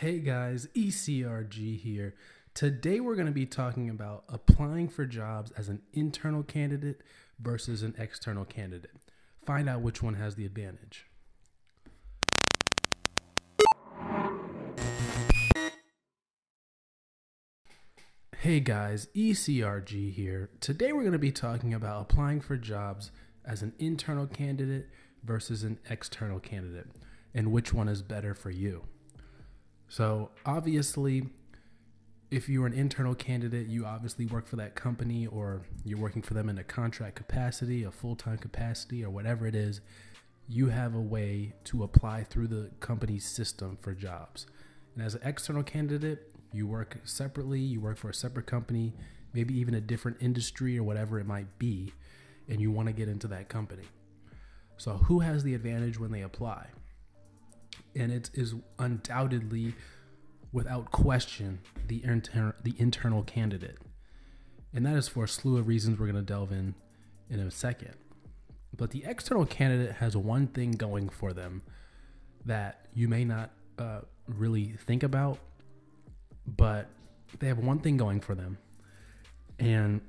Hey guys, ECRG here. Today we're going to be talking about applying for jobs as an internal candidate versus an external candidate. Find out which one has the advantage. Hey guys, ECRG here. Today we're going to be talking about applying for jobs as an internal candidate versus an external candidate and which one is better for you. So, obviously, if you're an internal candidate, you obviously work for that company or you're working for them in a contract capacity, a full time capacity, or whatever it is. You have a way to apply through the company's system for jobs. And as an external candidate, you work separately, you work for a separate company, maybe even a different industry or whatever it might be, and you want to get into that company. So, who has the advantage when they apply? And it is undoubtedly, without question, the, inter- the internal candidate. And that is for a slew of reasons we're going to delve in in a second. But the external candidate has one thing going for them that you may not uh, really think about but they have one thing going for them, and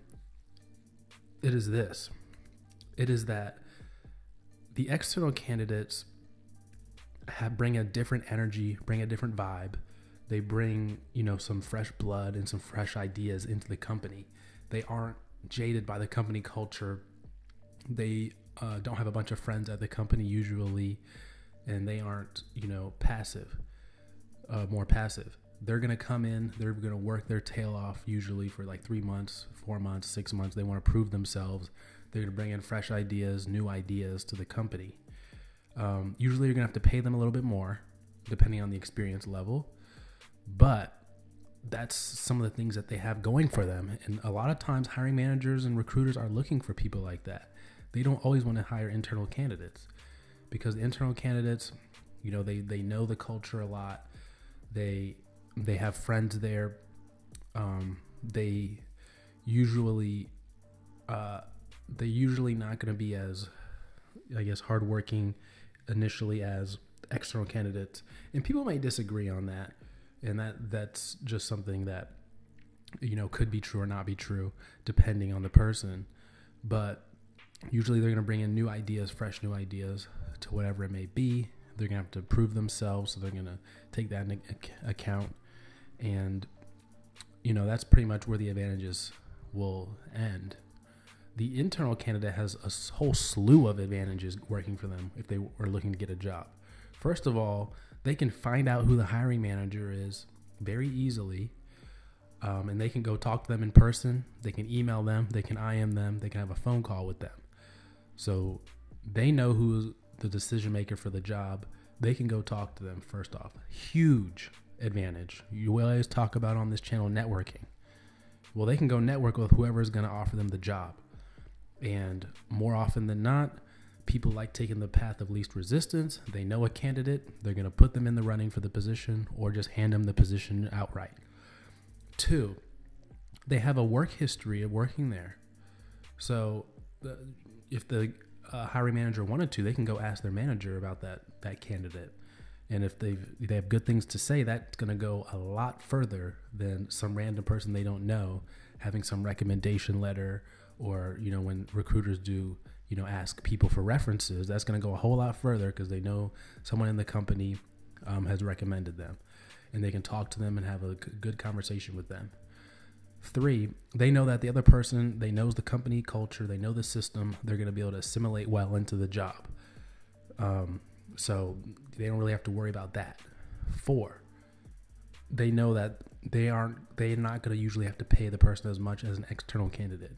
it is this it is that the external candidates have bring a different energy, bring a different vibe. They bring, you know, some fresh blood and some fresh ideas into the company. They aren't jaded by the company culture. They uh, don't have a bunch of friends at the company usually, and they aren't, you know, passive, uh, more passive they're going to come in, they're going to work their tail off usually for like three months, four months, six months. They want to prove themselves. They're going to bring in fresh ideas, new ideas to the company. Um, usually, you're to have to pay them a little bit more, depending on the experience level. But that's some of the things that they have going for them. And a lot of times, hiring managers and recruiters are looking for people like that. They don't always want to hire internal candidates because internal candidates, you know, they, they know the culture a lot. They they have friends there. Um, they usually uh, they're usually not going to be as I guess hardworking initially as external candidates, and people may disagree on that, and that that's just something that you know could be true or not be true depending on the person, but usually they're going to bring in new ideas, fresh new ideas to whatever it may be. They're going to have to prove themselves, so they're going to take that into account and you know that's pretty much where the advantages will end. The internal candidate has a whole slew of advantages working for them if they are looking to get a job. First of all, they can find out who the hiring manager is very easily, um, and they can go talk to them in person. They can email them, they can IM them, they can have a phone call with them. So they know who's the decision maker for the job. They can go talk to them first off. Huge advantage. You always talk about on this channel networking. Well, they can go network with whoever is going to offer them the job. And more often than not, people like taking the path of least resistance. They know a candidate, they're going to put them in the running for the position or just hand them the position outright. Two, they have a work history of working there. So if the uh, hiring manager wanted to, they can go ask their manager about that that candidate. And if they they have good things to say, that's going to go a lot further than some random person they don't know having some recommendation letter or you know when recruiters do you know ask people for references. That's going to go a whole lot further because they know someone in the company um, has recommended them, and they can talk to them and have a good conversation with them. Three, they know that the other person they knows the company culture, they know the system. They're going to be able to assimilate well into the job. Um, so they don't really have to worry about that. Four, they know that they aren't they're not going to usually have to pay the person as much as an external candidate.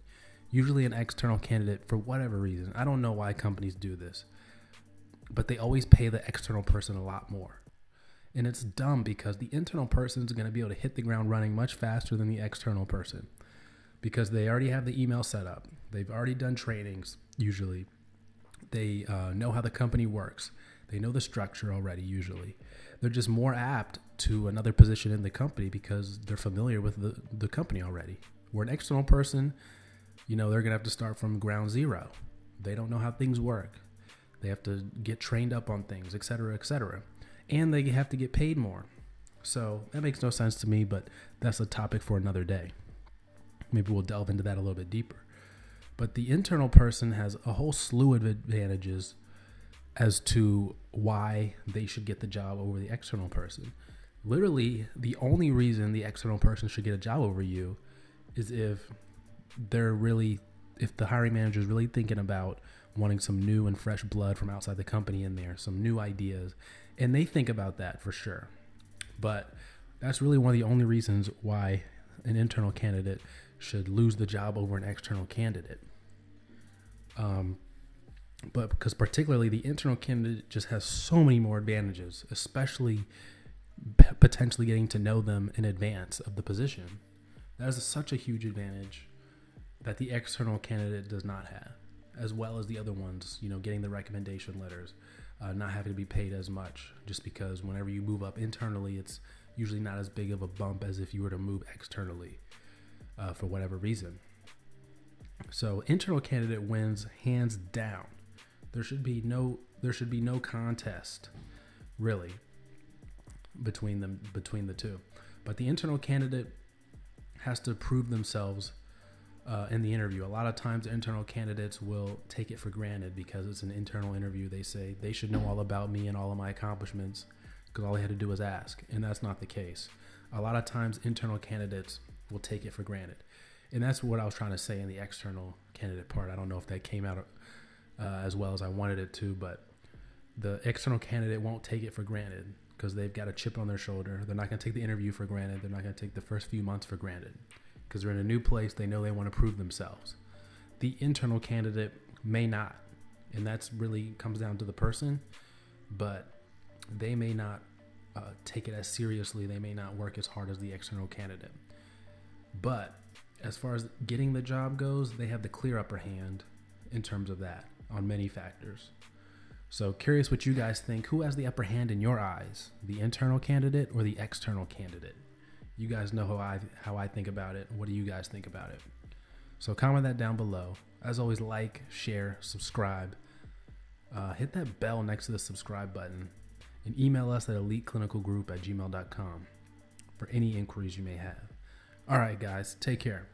Usually an external candidate for whatever reason. I don't know why companies do this. But they always pay the external person a lot more. And it's dumb because the internal person is going to be able to hit the ground running much faster than the external person because they already have the email set up. They've already done trainings, usually. They uh, know how the company works. They know the structure already, usually. They're just more apt to another position in the company because they're familiar with the, the company already. Where an external person, you know, they're going to have to start from ground zero. They don't know how things work. They have to get trained up on things, et cetera, et cetera. And they have to get paid more. So that makes no sense to me, but that's a topic for another day. Maybe we'll delve into that a little bit deeper. But the internal person has a whole slew of advantages as to why they should get the job over the external person. Literally, the only reason the external person should get a job over you is if they're really, if the hiring manager is really thinking about wanting some new and fresh blood from outside the company in there, some new ideas. And they think about that for sure. But that's really one of the only reasons why an internal candidate should lose the job over an external candidate. Um, but because particularly the internal candidate just has so many more advantages, especially potentially getting to know them in advance of the position. That is such a huge advantage that the external candidate does not have, as well as the other ones. You know, getting the recommendation letters, uh, not having to be paid as much, just because whenever you move up internally, it's usually not as big of a bump as if you were to move externally uh, for whatever reason. So internal candidate wins hands down. There should be no there should be no contest, really, between them between the two. But the internal candidate has to prove themselves uh, in the interview. A lot of times, internal candidates will take it for granted because it's an internal interview. They say they should know all about me and all of my accomplishments because all they had to do was ask, and that's not the case. A lot of times, internal candidates will take it for granted, and that's what I was trying to say in the external candidate part. I don't know if that came out uh, as well as I wanted it to, but the external candidate won't take it for granted because they've got a chip on their shoulder. They're not going to take the interview for granted. They're not going to take the first few months for granted because they're in a new place. They know they want to prove themselves. The internal candidate may not, and that's really comes down to the person, but they may not uh, take it as seriously. They may not work as hard as the external candidate. But as far as getting the job goes, they have the clear upper hand in terms of that on many factors. So, curious what you guys think. Who has the upper hand in your eyes, the internal candidate or the external candidate? You guys know how I how I think about it. What do you guys think about it? So comment that down below. As always, like, share, subscribe. Uh, hit that bell next to the subscribe button and email us at eliteclinicalgroup at gmail.com for any inquiries you may have. All right, guys, take care.